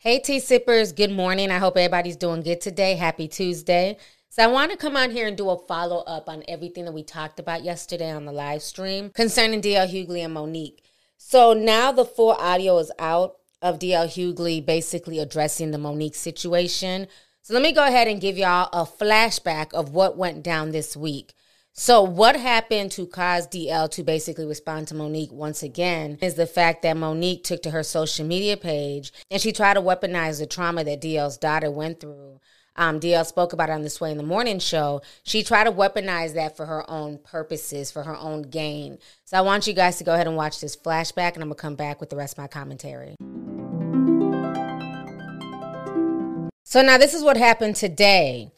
Hey, tea sippers, good morning. I hope everybody's doing good today. Happy Tuesday. So, I want to come on here and do a follow up on everything that we talked about yesterday on the live stream concerning DL Hughley and Monique. So, now the full audio is out of DL Hughley basically addressing the Monique situation. So, let me go ahead and give y'all a flashback of what went down this week. So, what happened to cause DL to basically respond to Monique once again is the fact that Monique took to her social media page and she tried to weaponize the trauma that DL's daughter went through. Um, DL spoke about it on the Sway in the Morning show. She tried to weaponize that for her own purposes, for her own gain. So, I want you guys to go ahead and watch this flashback, and I'm gonna come back with the rest of my commentary. So, now this is what happened today.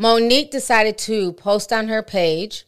Monique decided to post on her page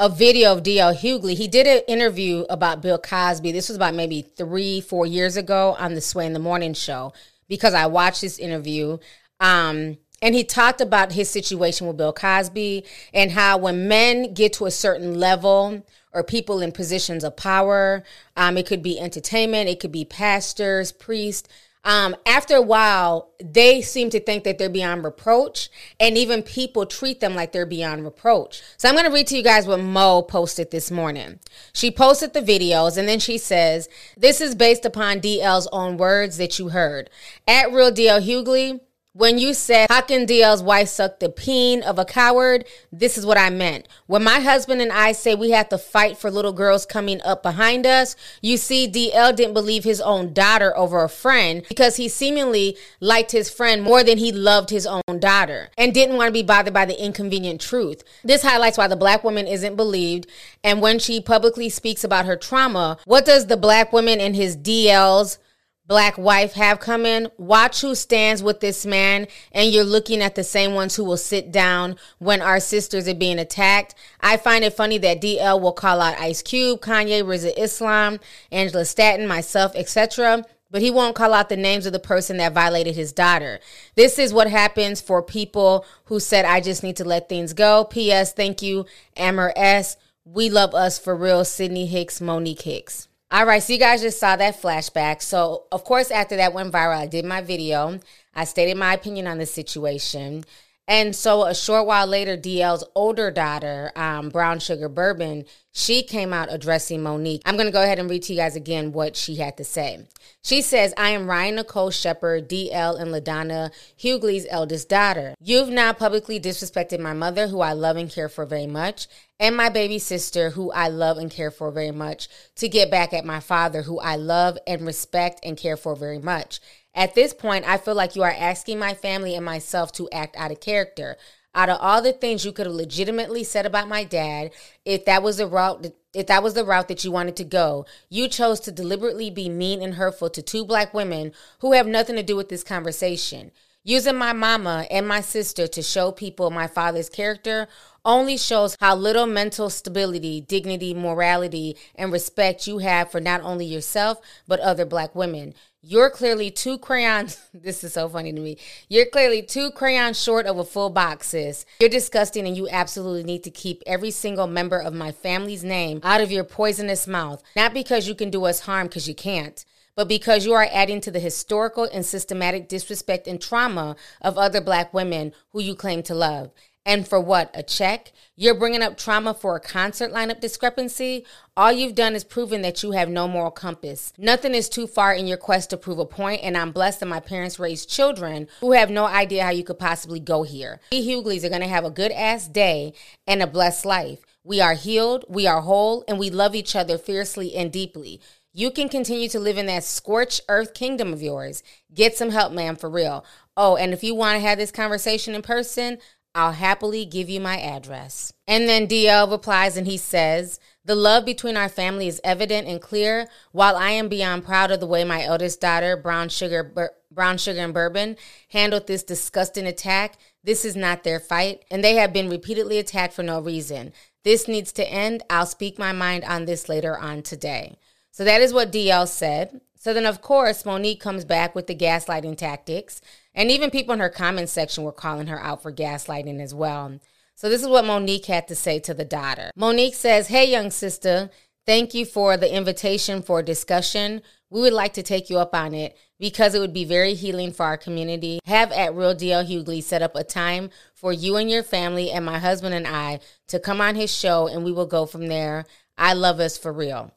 a video of DL Hughley. He did an interview about Bill Cosby. This was about maybe three, four years ago on the Sway in the Morning show because I watched this interview. Um, and he talked about his situation with Bill Cosby and how when men get to a certain level or people in positions of power, um, it could be entertainment, it could be pastors, priests, um, after a while, they seem to think that they're beyond reproach, and even people treat them like they're beyond reproach. So I'm going to read to you guys what Mo posted this morning. She posted the videos, and then she says, This is based upon DL's own words that you heard. At Real DL Hughley, when you said, How can DL's wife suck the peen of a coward? This is what I meant. When my husband and I say we have to fight for little girls coming up behind us, you see, DL didn't believe his own daughter over a friend because he seemingly liked his friend more than he loved his own daughter and didn't want to be bothered by the inconvenient truth. This highlights why the black woman isn't believed. And when she publicly speaks about her trauma, what does the black woman and his DL's black wife have come in, watch who stands with this man, and you're looking at the same ones who will sit down when our sisters are being attacked. I find it funny that DL will call out Ice Cube, Kanye, Rizza Islam, Angela Stanton, myself, etc. But he won't call out the names of the person that violated his daughter. This is what happens for people who said, I just need to let things go. P.S. Thank you, Amber S. We love us for real, Sidney Hicks, Monique Hicks. All right, so you guys just saw that flashback. So, of course, after that went viral, I did my video. I stated my opinion on the situation. And so, a short while later, DL's older daughter, um, Brown Sugar Bourbon, she came out addressing Monique. I'm going to go ahead and read to you guys again what she had to say. She says, I am Ryan Nicole Shepard, DL and LaDonna Hughley's eldest daughter. You've now publicly disrespected my mother, who I love and care for very much, and my baby sister, who I love and care for very much, to get back at my father, who I love and respect and care for very much. At this point, I feel like you are asking my family and myself to act out of character. Out of all the things you could have legitimately said about my dad, if that was the route if that was the route that you wanted to go, you chose to deliberately be mean and hurtful to two black women who have nothing to do with this conversation. Using my mama and my sister to show people my father's character only shows how little mental stability, dignity, morality, and respect you have for not only yourself, but other black women. You're clearly two crayons. This is so funny to me. You're clearly two crayons short of a full box, sis. You're disgusting, and you absolutely need to keep every single member of my family's name out of your poisonous mouth. Not because you can do us harm, because you can't but because you are adding to the historical and systematic disrespect and trauma of other black women who you claim to love. And for what? A check? You're bringing up trauma for a concert lineup discrepancy? All you've done is proven that you have no moral compass. Nothing is too far in your quest to prove a point, and I'm blessed that my parents raised children who have no idea how you could possibly go here. We Hughleys are going to have a good ass day and a blessed life. We are healed, we are whole, and we love each other fiercely and deeply. You can continue to live in that scorched earth kingdom of yours. Get some help, man, for real. Oh, and if you want to have this conversation in person, I'll happily give you my address. And then DL replies and he says, The love between our family is evident and clear. While I am beyond proud of the way my eldest daughter, Brown Sugar Bur- Brown Sugar and Bourbon, handled this disgusting attack. This is not their fight, and they have been repeatedly attacked for no reason. This needs to end. I'll speak my mind on this later on today. So that is what DL said. So then, of course, Monique comes back with the gaslighting tactics. And even people in her comment section were calling her out for gaslighting as well. So this is what Monique had to say to the daughter. Monique says, Hey, young sister, thank you for the invitation for discussion. We would like to take you up on it because it would be very healing for our community. Have at Real DL Hughley set up a time for you and your family and my husband and I to come on his show and we will go from there. I love us for real.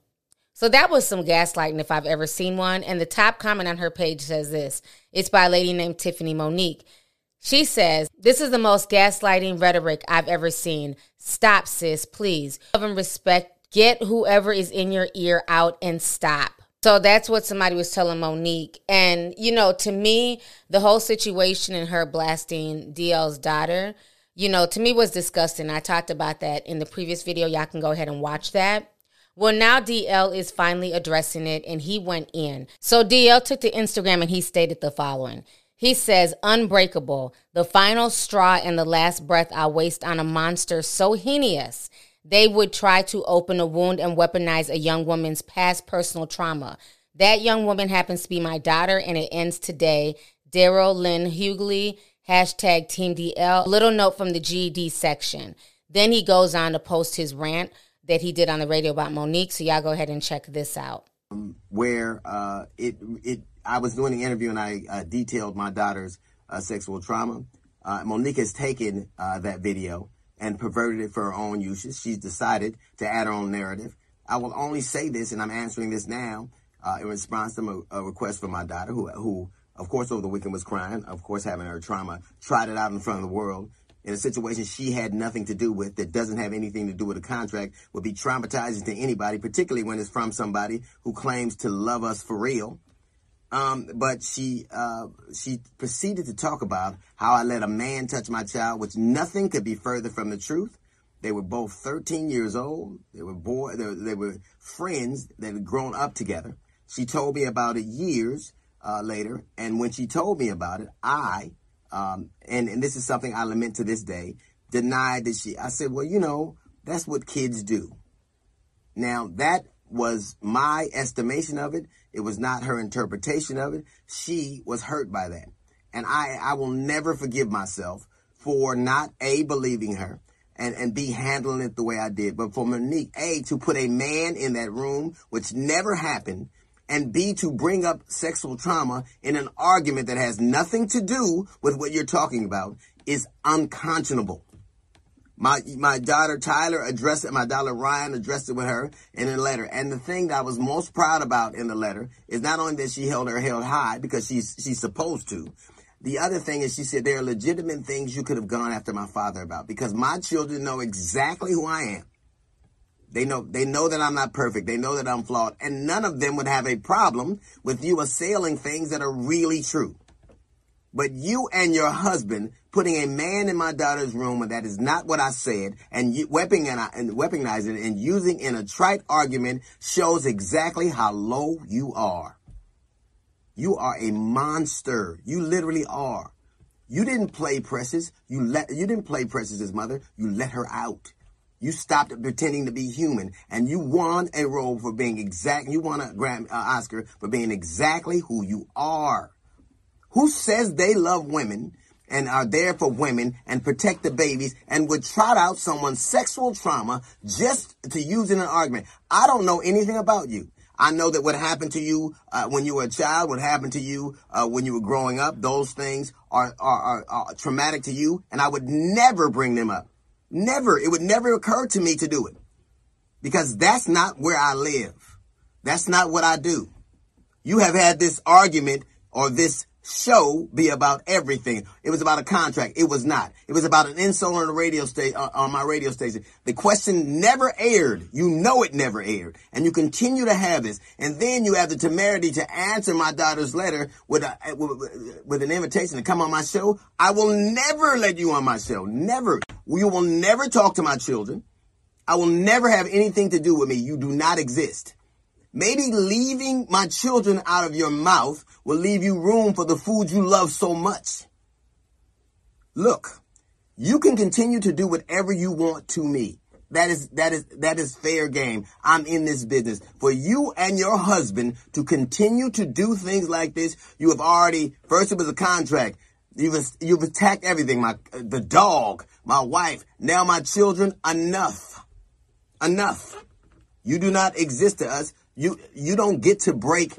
So that was some gaslighting if I've ever seen one. And the top comment on her page says this it's by a lady named Tiffany Monique. She says, This is the most gaslighting rhetoric I've ever seen. Stop, sis, please. Love and respect. Get whoever is in your ear out and stop. So that's what somebody was telling Monique. And, you know, to me, the whole situation and her blasting DL's daughter, you know, to me was disgusting. I talked about that in the previous video. Y'all can go ahead and watch that. Well, now DL is finally addressing it and he went in. So DL took to Instagram and he stated the following. He says, Unbreakable, the final straw and the last breath I waste on a monster so heinous. They would try to open a wound and weaponize a young woman's past personal trauma. That young woman happens to be my daughter, and it ends today. Darryl Lynn Hughley, hashtag Team DL. Little note from the GED section. Then he goes on to post his rant that he did on the radio about Monique. So y'all go ahead and check this out. Where uh, it it I was doing the interview and I uh, detailed my daughter's uh, sexual trauma. Uh, Monique has taken uh, that video and perverted it for her own uses. She's decided to add her own narrative. I will only say this, and I'm answering this now uh, in response to a, a request from my daughter, who who of course over the weekend was crying, of course having her trauma, tried it out in front of the world in a situation she had nothing to do with that doesn't have anything to do with a contract would be traumatizing to anybody, particularly when it's from somebody who claims to love us for real. Um, but she uh, she proceeded to talk about how I let a man touch my child, which nothing could be further from the truth. They were both 13 years old. They were boy. They, they were friends that had grown up together. She told me about it years uh, later, and when she told me about it, I um, and, and this is something I lament to this day, denied that she, I said, well, you know, that's what kids do. Now, that was my estimation of it. It was not her interpretation of it. She was hurt by that. And I, I will never forgive myself for not A, believing her and, and B, handling it the way I did. But for Monique, A, to put a man in that room, which never happened, and B, to bring up sexual trauma in an argument that has nothing to do with what you're talking about is unconscionable. My my daughter Tyler addressed it. My daughter Ryan addressed it with her in a letter. And the thing that I was most proud about in the letter is not only that she held her head high because she's she's supposed to. The other thing is she said there are legitimate things you could have gone after my father about because my children know exactly who I am. They know they know that I'm not perfect. They know that I'm flawed. And none of them would have a problem with you assailing things that are really true. But you and your husband putting a man in my daughter's room and that is not what I said and weaponizing it and using in a trite argument shows exactly how low you are. You are a monster. You literally are. You didn't play Precious. You let you didn't play presses Precious's mother. You let her out. You stopped pretending to be human and you won a role for being exact. You won a Grammy, uh, Oscar for being exactly who you are. Who says they love women and are there for women and protect the babies and would trot out someone's sexual trauma just to use in an argument? I don't know anything about you. I know that what happened to you uh, when you were a child, what happened to you uh, when you were growing up, those things are, are, are, are traumatic to you, and I would never bring them up. Never. It would never occur to me to do it because that's not where I live. That's not what I do. You have had this argument or this show be about everything. It was about a contract. It was not. It was about an insult on the radio station, uh, on my radio station. The question never aired. You know it never aired. And you continue to have this. And then you have the temerity to answer my daughter's letter with, a, with, with an invitation to come on my show. I will never let you on my show. Never. You will never talk to my children. I will never have anything to do with me. You do not exist. Maybe leaving my children out of your mouth will leave you room for the food you love so much. Look, you can continue to do whatever you want to me. That is that is that is fair game. I'm in this business. For you and your husband to continue to do things like this, you have already first it was a contract. You've you've attacked everything. My the dog, my wife, now my children. Enough, enough. You do not exist to us. You you don't get to break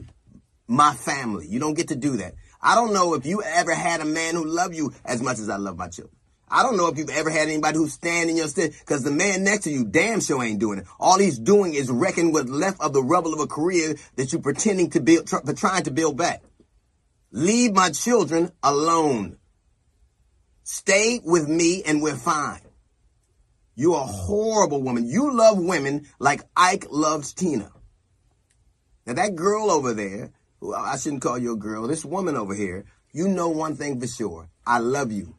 my family. You don't get to do that. I don't know if you ever had a man who loved you as much as I love my children. I don't know if you've ever had anybody who's standing your stead because the man next to you damn sure ain't doing it. All he's doing is wrecking what's left of the rubble of a career that you're pretending to build, tr- trying to build back. Leave my children alone. Stay with me and we're fine. You're a horrible woman. You love women like Ike loves Tina. Now that girl over there, I shouldn't call you a girl, this woman over here, you know one thing for sure. I love you.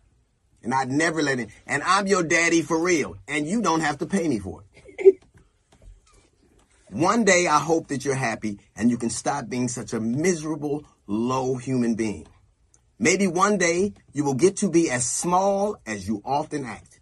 And I'd never let it. And I'm your daddy for real. And you don't have to pay me for it. One day I hope that you're happy and you can stop being such a miserable, low human being. Maybe one day you will get to be as small as you often act.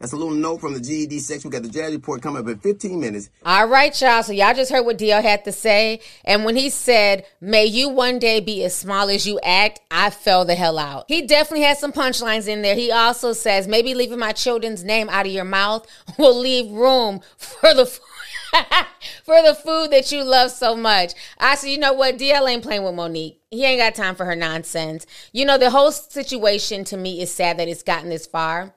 That's a little note from the GED section. We got the Jazz Report coming up in 15 minutes. All right, y'all. So y'all just heard what DL had to say. And when he said, may you one day be as small as you act, I fell the hell out. He definitely has some punchlines in there. He also says, maybe leaving my children's name out of your mouth will leave room for the for the food that you love so much. I said, you know what? DL ain't playing with Monique. He ain't got time for her nonsense. You know, the whole situation to me is sad that it's gotten this far.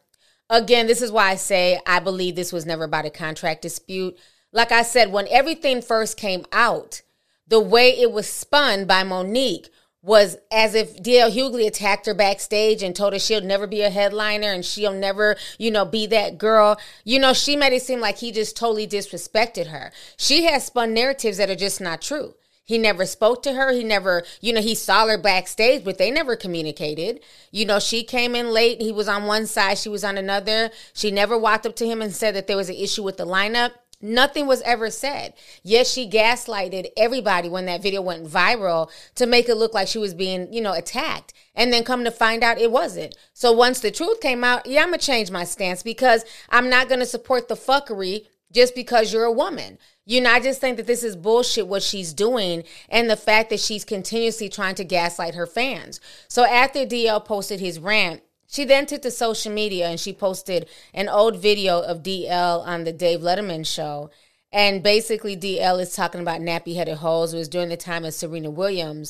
Again, this is why I say I believe this was never about a contract dispute. Like I said, when everything first came out, the way it was spun by Monique was as if DL Hughley attacked her backstage and told her she'll never be a headliner and she'll never, you know, be that girl. You know, she made it seem like he just totally disrespected her. She has spun narratives that are just not true. He never spoke to her. He never, you know, he saw her backstage, but they never communicated. You know, she came in late. He was on one side, she was on another. She never walked up to him and said that there was an issue with the lineup. Nothing was ever said. Yes, she gaslighted everybody when that video went viral to make it look like she was being, you know, attacked. And then come to find out it wasn't. So once the truth came out, yeah, I'm going to change my stance because I'm not going to support the fuckery just because you're a woman. You know, I just think that this is bullshit what she's doing and the fact that she's continuously trying to gaslight her fans. So after DL posted his rant, she then took to social media and she posted an old video of DL on the Dave Letterman show. And basically, DL is talking about nappy headed hoes. It was during the time of Serena Williams.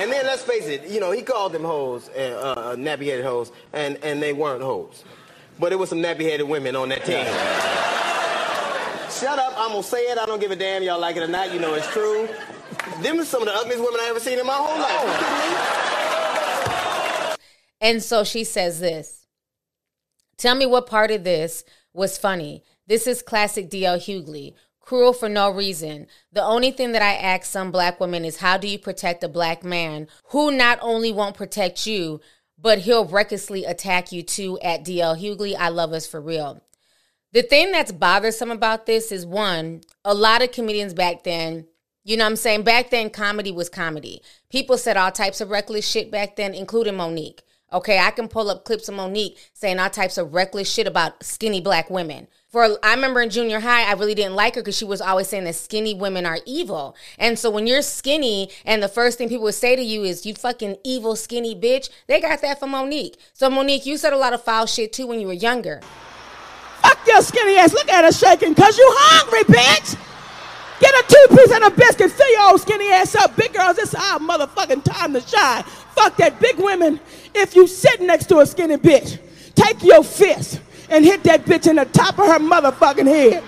And then let's face it, you know, he called them hoes, uh, uh, nappy headed hoes, and, and they weren't hoes. But it was some nappy headed women on that team. Shut up, I'm gonna say it. I don't give a damn y'all like it or not. You know it's true. Them are some of the ugliest women I ever seen in my whole life. And so she says this. Tell me what part of this was funny. This is classic DL Hughley. Cruel for no reason. The only thing that I ask some black women is how do you protect a black man who not only won't protect you, but he'll recklessly attack you too at DL Hughley. I love us for real. The thing that's bothersome about this is one, a lot of comedians back then, you know what I'm saying? Back then, comedy was comedy. People said all types of reckless shit back then, including Monique. Okay, I can pull up clips of Monique saying all types of reckless shit about skinny black women. For I remember in junior high, I really didn't like her because she was always saying that skinny women are evil. And so when you're skinny and the first thing people would say to you is "you fucking evil skinny bitch," they got that from Monique. So Monique, you said a lot of foul shit too when you were younger. Your skinny ass. Look at her shaking because you hungry, bitch. Get a two piece and a biscuit. Fill your old skinny ass up. Big girls, it's our motherfucking time to shine. Fuck that. Big women, if you sit next to a skinny bitch, take your fist and hit that bitch in the top of her motherfucking head.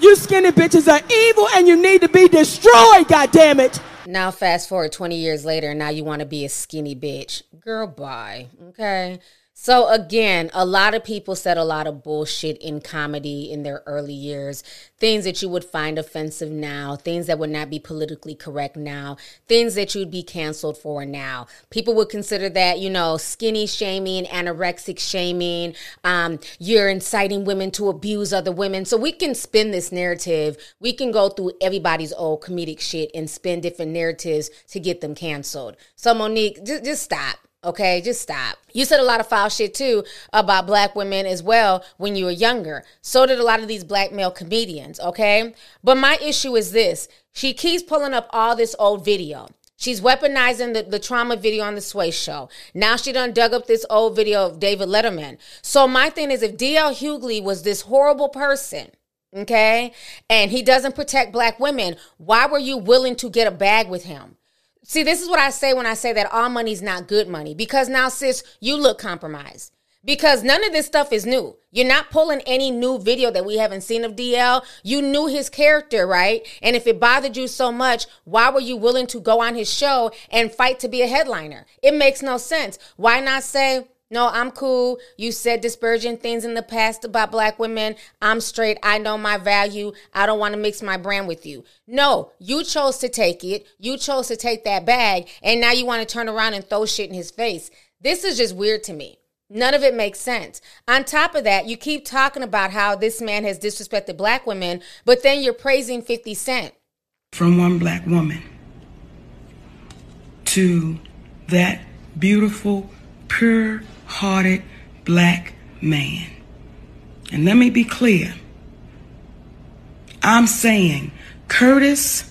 You skinny bitches are evil and you need to be destroyed, goddammit. Now, fast forward 20 years later, and now you want to be a skinny bitch. Girl, bye. Okay. So again, a lot of people said a lot of bullshit in comedy in their early years. Things that you would find offensive now, things that would not be politically correct now, things that you'd be canceled for now. People would consider that, you know, skinny shaming, anorexic shaming. Um, you're inciting women to abuse other women. So we can spin this narrative. We can go through everybody's old comedic shit and spin different narratives to get them canceled. So Monique, just, just stop. Okay, just stop. You said a lot of foul shit too about black women as well when you were younger. So did a lot of these black male comedians, okay? But my issue is this she keeps pulling up all this old video. She's weaponizing the, the trauma video on the Sway show. Now she done dug up this old video of David Letterman. So my thing is if DL Hughley was this horrible person, okay, and he doesn't protect black women, why were you willing to get a bag with him? See, this is what I say when I say that all money's not good money. Because now, sis, you look compromised. Because none of this stuff is new. You're not pulling any new video that we haven't seen of DL. You knew his character, right? And if it bothered you so much, why were you willing to go on his show and fight to be a headliner? It makes no sense. Why not say, no, I'm cool. You said disparaging things in the past about black women. I'm straight. I know my value. I don't want to mix my brand with you. No, you chose to take it. You chose to take that bag. And now you want to turn around and throw shit in his face. This is just weird to me. None of it makes sense. On top of that, you keep talking about how this man has disrespected black women, but then you're praising 50 Cent. From one black woman to that beautiful, pure, hearted black man. And let me be clear. I'm saying Curtis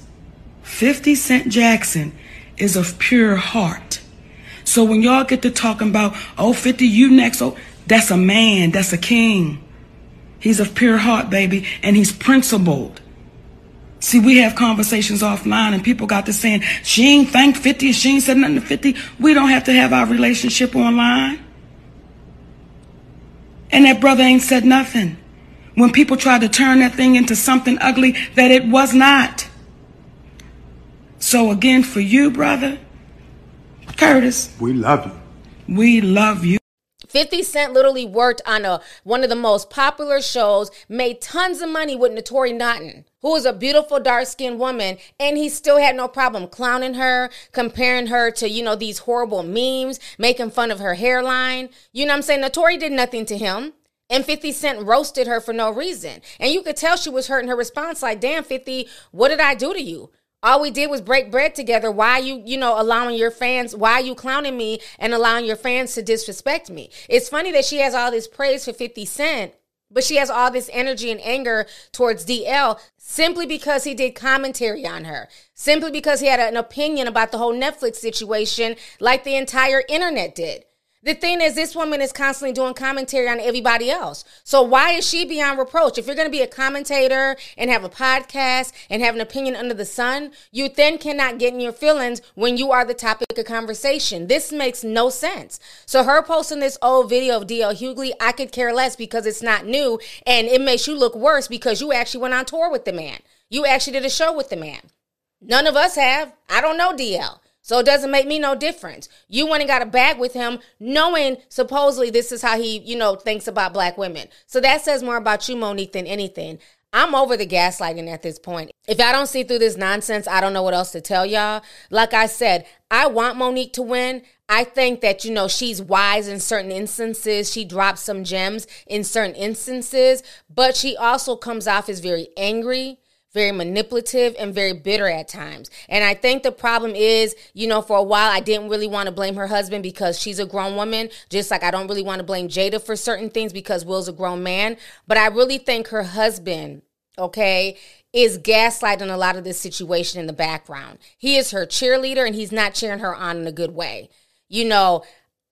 50 Cent Jackson is of pure heart. So when y'all get to talking about, oh, 50, you next, oh, that's a man, that's a king. He's of pure heart, baby, and he's principled. See, we have conversations offline and people got to saying, she ain't thanked 50, she ain't said nothing to 50. We don't have to have our relationship online. And that brother ain't said nothing. When people tried to turn that thing into something ugly that it was not. So again, for you, brother, Curtis. We love you. We love you. 50 Cent literally worked on a one of the most popular shows, made tons of money with Naturi Naughton, who is a beautiful dark-skinned woman, and he still had no problem clowning her, comparing her to, you know, these horrible memes, making fun of her hairline. You know what I'm saying? Naturi did nothing to him. And 50 Cent roasted her for no reason. And you could tell she was hurting her response like, damn, 50, what did I do to you? All we did was break bread together. Why you, you know, allowing your fans, why you clowning me and allowing your fans to disrespect me? It's funny that she has all this praise for 50 Cent, but she has all this energy and anger towards DL simply because he did commentary on her, simply because he had an opinion about the whole Netflix situation, like the entire internet did. The thing is, this woman is constantly doing commentary on everybody else. So why is she beyond reproach? If you're going to be a commentator and have a podcast and have an opinion under the sun, you then cannot get in your feelings when you are the topic of conversation. This makes no sense. So her posting this old video of DL Hughley, I could care less because it's not new and it makes you look worse because you actually went on tour with the man. You actually did a show with the man. None of us have. I don't know DL. So it doesn't make me no difference. You went and got a bag with him, knowing supposedly this is how he, you know, thinks about black women. So that says more about you, Monique, than anything. I'm over the gaslighting at this point. If I don't see through this nonsense, I don't know what else to tell y'all. Like I said, I want Monique to win. I think that, you know, she's wise in certain instances. She drops some gems in certain instances, but she also comes off as very angry very manipulative and very bitter at times. And I think the problem is, you know, for a while I didn't really want to blame her husband because she's a grown woman, just like I don't really want to blame Jada for certain things because Will's a grown man. But I really think her husband, okay, is gaslighting a lot of this situation in the background. He is her cheerleader and he's not cheering her on in a good way. You know,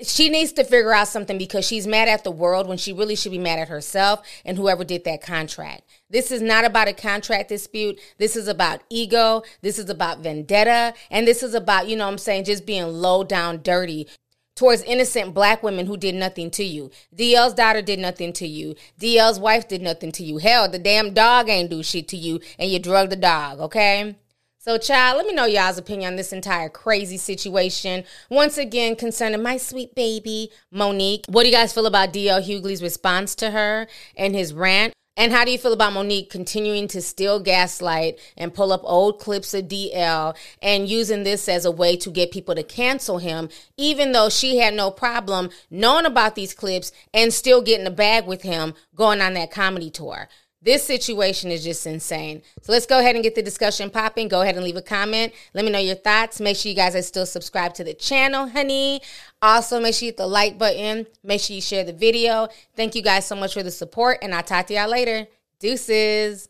she needs to figure out something because she's mad at the world when she really should be mad at herself and whoever did that contract. This is not about a contract dispute. This is about ego. This is about vendetta. And this is about, you know what I'm saying, just being low down dirty towards innocent black women who did nothing to you. DL's daughter did nothing to you. DL's wife did nothing to you. Hell, the damn dog ain't do shit to you and you drug the dog, okay? So, child, let me know y'all's opinion on this entire crazy situation. Once again, concerning my sweet baby, Monique. What do you guys feel about DL Hughley's response to her and his rant? And how do you feel about Monique continuing to still gaslight and pull up old clips of DL and using this as a way to get people to cancel him, even though she had no problem knowing about these clips and still getting a bag with him going on that comedy tour? This situation is just insane. So let's go ahead and get the discussion popping. Go ahead and leave a comment. Let me know your thoughts. Make sure you guys are still subscribed to the channel, honey. Also, make sure you hit the like button. Make sure you share the video. Thank you guys so much for the support, and I'll talk to y'all later. Deuces.